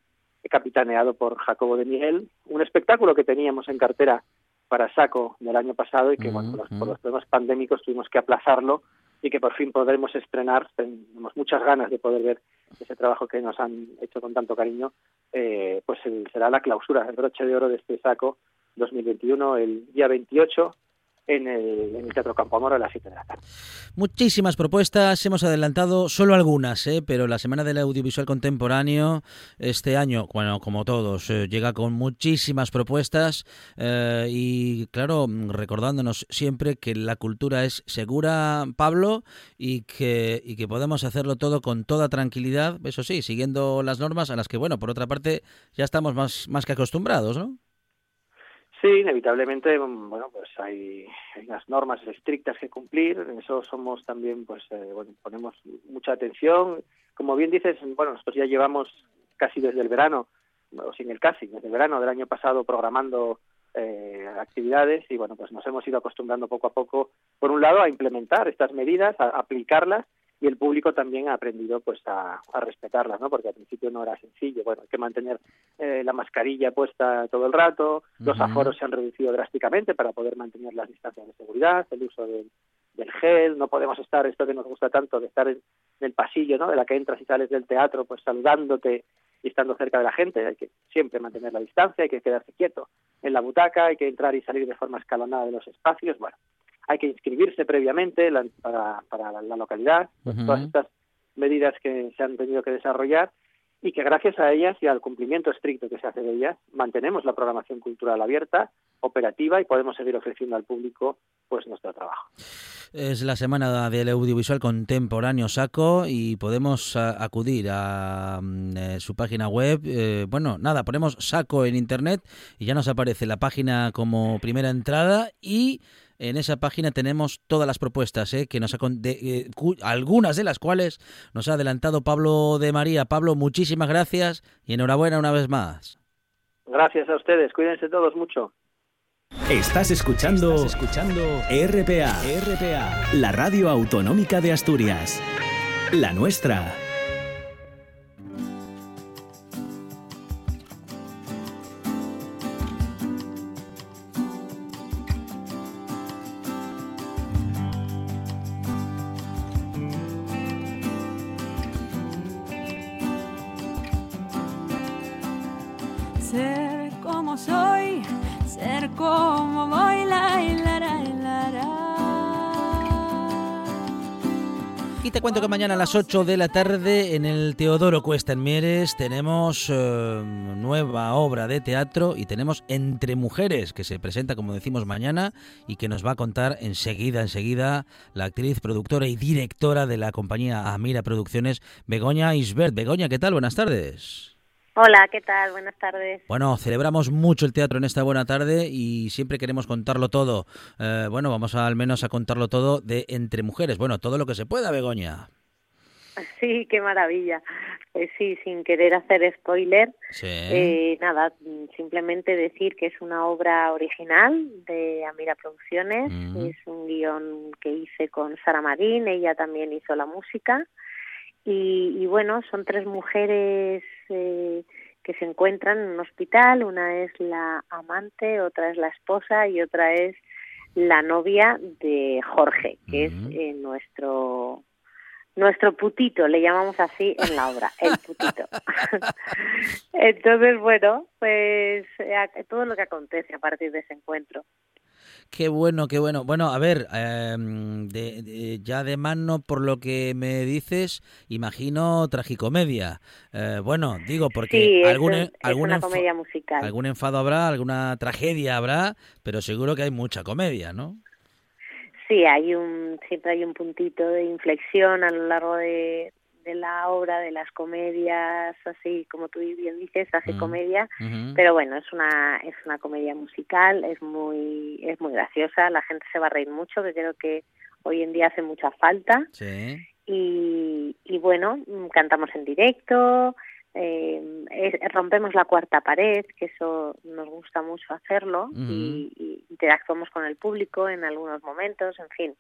S10: capitaneado por Jacobo de Miguel, un espectáculo que teníamos en cartera para Saco del año pasado y que bueno, por los- por los problemas pandémicos tuvimos que aplazarlo y que por fin podremos estrenar. Tenemos muchas ganas de poder ver ese trabajo que nos han hecho con tanto cariño. Eh, pues el- será la clausura, el broche de oro de este Saco 2021, el día 28 en el, en el Teatro Campo Amor a las 7 de la tarde.
S1: Muchísimas propuestas, hemos adelantado solo algunas, ¿eh? pero la Semana del Audiovisual Contemporáneo este año, bueno, como todos, eh, llega con muchísimas propuestas eh, y, claro, recordándonos siempre que la cultura es segura, Pablo, y que, y que podemos hacerlo todo con toda tranquilidad, eso sí, siguiendo las normas a las que, bueno, por otra parte, ya estamos más, más que acostumbrados, ¿no?
S10: Sí, inevitablemente, bueno, pues hay, hay unas normas estrictas que cumplir, en eso somos también, pues, eh, bueno, ponemos mucha atención. Como bien dices, bueno, nosotros ya llevamos casi desde el verano, o sin el casi, desde el verano del año pasado programando eh, actividades y, bueno, pues nos hemos ido acostumbrando poco a poco, por un lado, a implementar estas medidas, a aplicarlas y el público también ha aprendido pues a, a respetarlas, ¿no? Porque al principio no era sencillo. Bueno, hay que mantener eh, la mascarilla puesta todo el rato, los aforos se han reducido drásticamente para poder mantener las distancias de seguridad, el uso del, del gel, no podemos estar, esto que nos gusta tanto, de estar en, en el pasillo, ¿no? De la que entras y sales del teatro, pues saludándote y estando cerca de la gente, hay que siempre mantener la distancia, hay que quedarse quieto en la butaca, hay que entrar y salir de forma escalonada de los espacios, bueno, hay que inscribirse previamente la- para, para la, la localidad, todas estas medidas que se han tenido que desarrollar y que gracias a ellas y al cumplimiento estricto que se hace de ellas, mantenemos la programación cultural abierta, operativa y podemos seguir ofreciendo al público pues nuestro trabajo.
S1: Es la semana del audiovisual contemporáneo Saco y podemos a- acudir a mm, eh, su página web. Eh, bueno, nada, ponemos Saco en internet y ya nos aparece la página como primera entrada y en esa página tenemos todas las propuestas, eh, que nos ha de- eh, algunas de las cuales nos ha adelantado Pablo de María. Pablo, muchísimas gracias y enhorabuena una vez más.
S10: Gracias a ustedes, cuídense todos mucho.
S6: Estás escuchando, escuchando RPA, RPA, la radio autonómica de Asturias. La nuestra.
S1: Te cuento que mañana a las 8 de la tarde en el Teodoro Cuesta en Mieres tenemos eh, nueva obra de teatro y tenemos Entre Mujeres que se presenta como decimos mañana y que nos va a contar enseguida, enseguida la actriz, productora y directora de la compañía Amira Producciones, Begoña Isbert. Begoña, ¿qué tal? Buenas tardes.
S11: Hola, ¿qué tal? Buenas tardes.
S1: Bueno, celebramos mucho el teatro en esta buena tarde y siempre queremos contarlo todo. Eh, bueno, vamos a, al menos a contarlo todo de Entre Mujeres. Bueno, todo lo que se pueda, Begoña.
S11: Sí, qué maravilla. Pues sí, sin querer hacer spoiler,
S1: Sí.
S11: eh, nada, simplemente decir que es una obra original de Amira Producciones,
S1: Mm.
S11: es un guion que hice con Sara Marín, ella también hizo la música Y, y bueno, son tres mujeres eh, que se encuentran en un hospital. Una es la amante, otra es la esposa y otra es la novia de Jorge, que es eh, nuestro nuestro putito, le llamamos así en la obra, el putito. Entonces, bueno, pues eh, todo lo que acontece a partir de ese encuentro.
S1: Qué bueno, qué bueno. Bueno, a ver, de, de- ya de mano por lo que me dices, imagino tragicomedia. Eh, bueno, digo porque
S11: Sí,
S1: algún,
S11: es
S1: algún,
S11: una
S1: enfo-
S11: comedia musical.
S1: algún enfado habrá, alguna tragedia habrá, pero seguro que hay mucha comedia, ¿no?
S11: Sí, hay un, siempre hay un puntito de inflexión a lo largo de, de la obra, de las comedias, así como tú bien dices, hace
S1: Mm.
S11: comedia, pero bueno, es una, es una comedia musical, es muy, es muy graciosa, la gente se va a reír mucho, que creo que hoy en día hace mucha falta,
S1: Sí.
S11: y, y bueno, cantamos en directo, eh, es- rompemos la cuarta pared, que eso nos gusta mucho hacerlo, y, y interactuamos con el público en algunos momentos, en fin,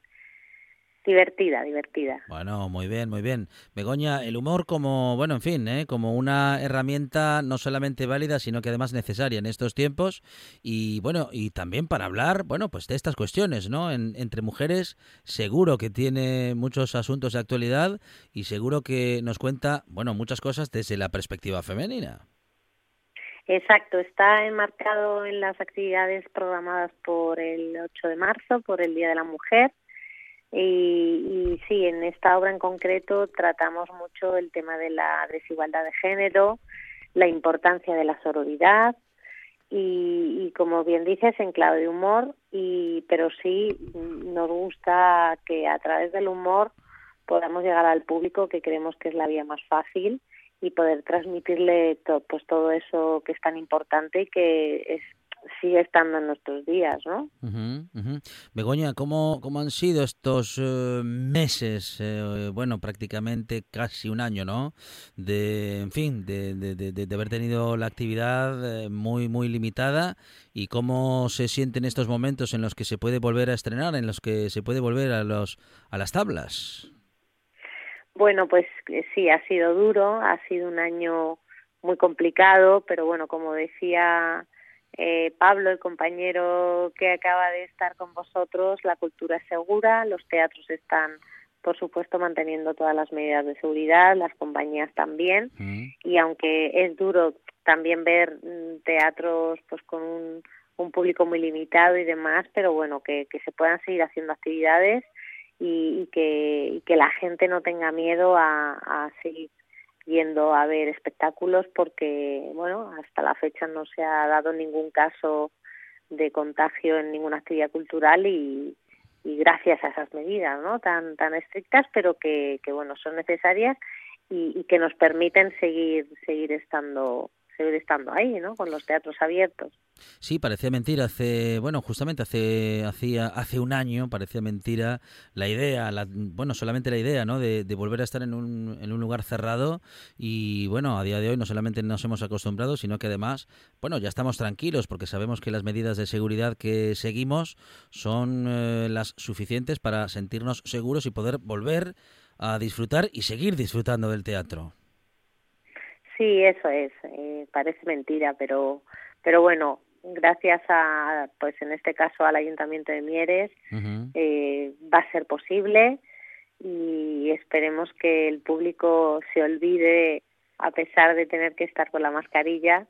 S11: divertida, divertida.
S1: Bueno, muy bien, muy bien. Begoña, el humor como, bueno, en fin, ¿eh? como una herramienta no solamente válida, sino que además necesaria en estos tiempos y bueno, y también para hablar, bueno, pues de estas cuestiones, ¿no? En- entre mujeres seguro que tiene muchos asuntos de actualidad y seguro que nos cuenta, bueno, muchas cosas desde la perspectiva femenina.
S11: Exacto, está enmarcado en las actividades programadas por el 8 de marzo, por el Día de la Mujer. Y, y sí, en esta obra en concreto tratamos mucho el tema de la desigualdad de género, la importancia de la sororidad y, y como bien dices, en clave de humor, y, pero sí nos gusta que a través del humor podamos llegar al público que creemos que es la vía más fácil y poder transmitirle to- pues todo eso que es tan importante y que es, sigue estando en nuestros días, ¿no?
S1: Ujú, ujú. Begoña, ¿cómo, ¿cómo han sido estos eh, meses, eh, bueno, prácticamente casi un año, ¿no? De, en fin, de, de- de- de- de haber tenido la actividad eh, muy, muy limitada y cómo se sienten estos momentos en los que se puede volver a estrenar, en los que se puede volver a, los, a las tablas.
S11: Bueno, pues eh, sí, ha sido duro, ha sido un año muy complicado, pero bueno, como decía eh, Pablo, el compañero que acaba de estar con vosotros, la cultura es segura, los teatros están, por supuesto, manteniendo todas las medidas de seguridad, las compañías también, y aunque es duro también ver mm, teatros pues con un, un público muy limitado y demás, pero bueno, que, que se puedan seguir haciendo actividades y, y que, y que la gente no tenga miedo a, a seguir yendo a ver espectáculos porque, bueno, hasta la fecha no se ha dado ningún caso de contagio en ninguna actividad cultural y, gracias a esas medidas, ¿no? Tan, tan estrictas, pero que, que bueno, son necesarias y, y que nos permiten seguir, seguir estando, seguir estando ahí, ¿no? Con los teatros abiertos.
S1: Sí, parecía mentira hace, bueno, justamente hace, hacía, hace un año parecía mentira la idea, la, bueno, solamente la idea, ¿no? De, volver a estar en un, en un lugar cerrado y, bueno, a día de hoy no solamente nos hemos acostumbrado, sino que además, bueno, ya estamos tranquilos porque sabemos que las medidas de seguridad que seguimos son eh, las suficientes para sentirnos seguros y poder volver a disfrutar y seguir disfrutando del teatro.
S11: Sí, eso es. eh, parece mentira, pero, pero bueno, gracias a, pues en este caso al Ayuntamiento de Mieres, eh, va a ser posible y esperemos que el público se olvide, a pesar de tener que estar con la mascarilla,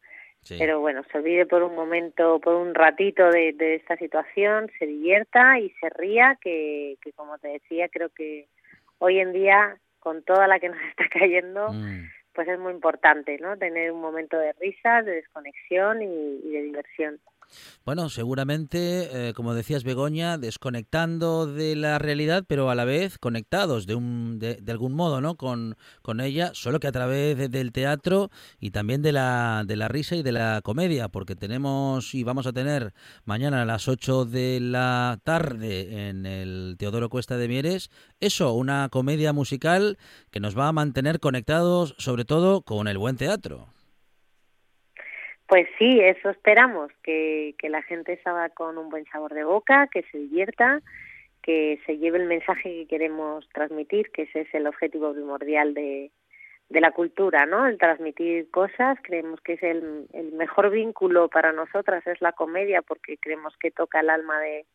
S11: pero bueno, se olvide por un momento, por un ratito de, de esta situación, se divierta y se ría, que, que como te decía, creo que hoy en día, con toda la que nos está cayendo, pues es muy importante, ¿no? Tener un momento de risas, de desconexión y, y de diversión.
S1: Bueno, seguramente, eh, como decías Begoña, desconectando de la realidad, pero a la vez conectados de, un, de, de algún modo, ¿no? Con, con ella, solo que a través de- del teatro y también de la, de la risa y de la comedia, porque tenemos y vamos a tener mañana a las 8 de la tarde en el Teodoro Cuesta de Mieres, eso, una comedia musical que nos va a mantener conectados, sobre todo con el buen teatro.
S11: Pues sí, eso esperamos, que, que la gente salga con un buen sabor de boca, que se divierta, que se lleve el mensaje que queremos transmitir, que ese es el objetivo primordial de, la cultura, ¿no? El transmitir cosas, creemos que es el, el mejor vínculo para nosotras, es la comedia, porque creemos que toca el alma de,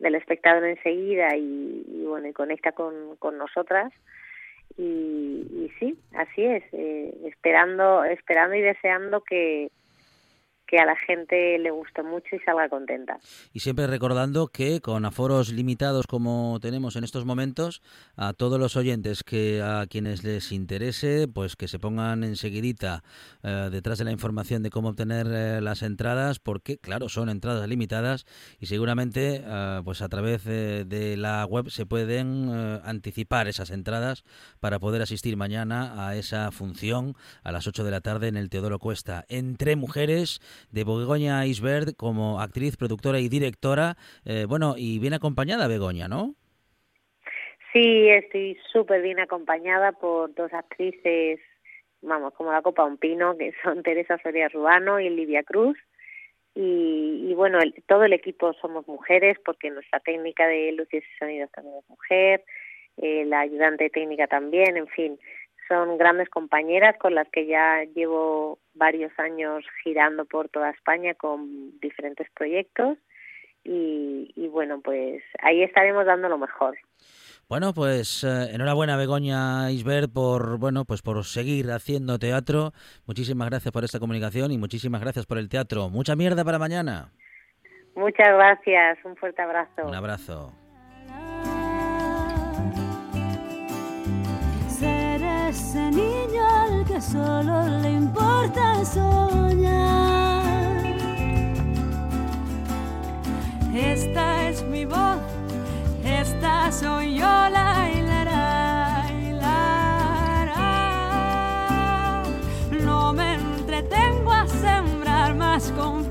S11: del espectador enseguida y, y bueno, y conecta con, con nosotras. Y, y sí, así es, eh, esperando, esperando y deseando que, que a la gente le guste mucho y salga contenta.
S1: Y siempre recordando que con aforos limitados como tenemos en estos momentos, a todos los oyentes que a quienes les interese, pues que se pongan enseguidita eh, detrás de la información de cómo obtener eh, las entradas, porque claro, son entradas limitadas y seguramente eh, pues a través de, de la web se pueden eh, anticipar esas entradas para poder asistir mañana a esa función a las 8 de la tarde en el Teodoro Cuesta. Entre mujeres de Begoña Isbert como actriz, productora y directora. Eh, bueno, y bien acompañada Begoña, ¿no?
S11: Sí, estoy súper bien acompañada por dos actrices, vamos, como la Copa Un Pino, que son Teresa Soria Rubano y Livia Cruz. Y, y bueno, el- todo el equipo somos mujeres porque nuestra técnica de luces y sonidos también es mujer, eh, la ayudante técnica también, en fin, son grandes compañeras con las que ya llevo varios años girando por toda España con diferentes proyectos y, y bueno, pues ahí estaremos dando lo mejor.
S1: Bueno, pues eh, enhorabuena Begoña Isbert por bueno, pues por seguir haciendo teatro. Muchísimas gracias por esta comunicación y muchísimas gracias por el teatro. Mucha mierda para mañana.
S11: Muchas gracias, un fuerte abrazo.
S1: Un abrazo.
S12: Solo le importa soñar. Esta es mi voz, esta soy yo, la la, la, la, la. No me entretengo a sembrar más complejos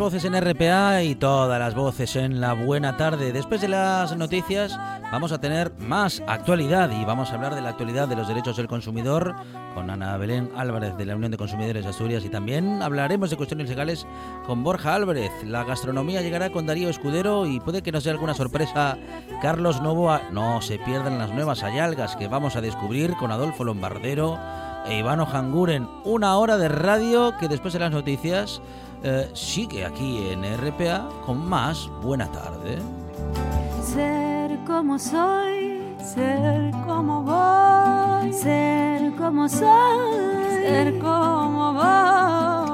S1: voces en RPA y todas las voces en la buena tarde. Después de las noticias vamos a tener más actualidad y vamos a hablar de la actualidad de los derechos del consumidor con Ana Belén Álvarez de la Unión de Consumidores de Asturias y también hablaremos de cuestiones legales con Borja Álvarez. La gastronomía llegará con Darío Escudero y puede que nos dé alguna sorpresa Carlos Novoa. No se pierdan las nuevas hayalgas que vamos a descubrir con Adolfo Lombardero e Ivano Hanguren. Una hora de radio que después de las noticias eh, sigue aquí en RPA con más Buena Tarde.
S12: Ser como soy, ser como voy, ser como soy, ser como voy.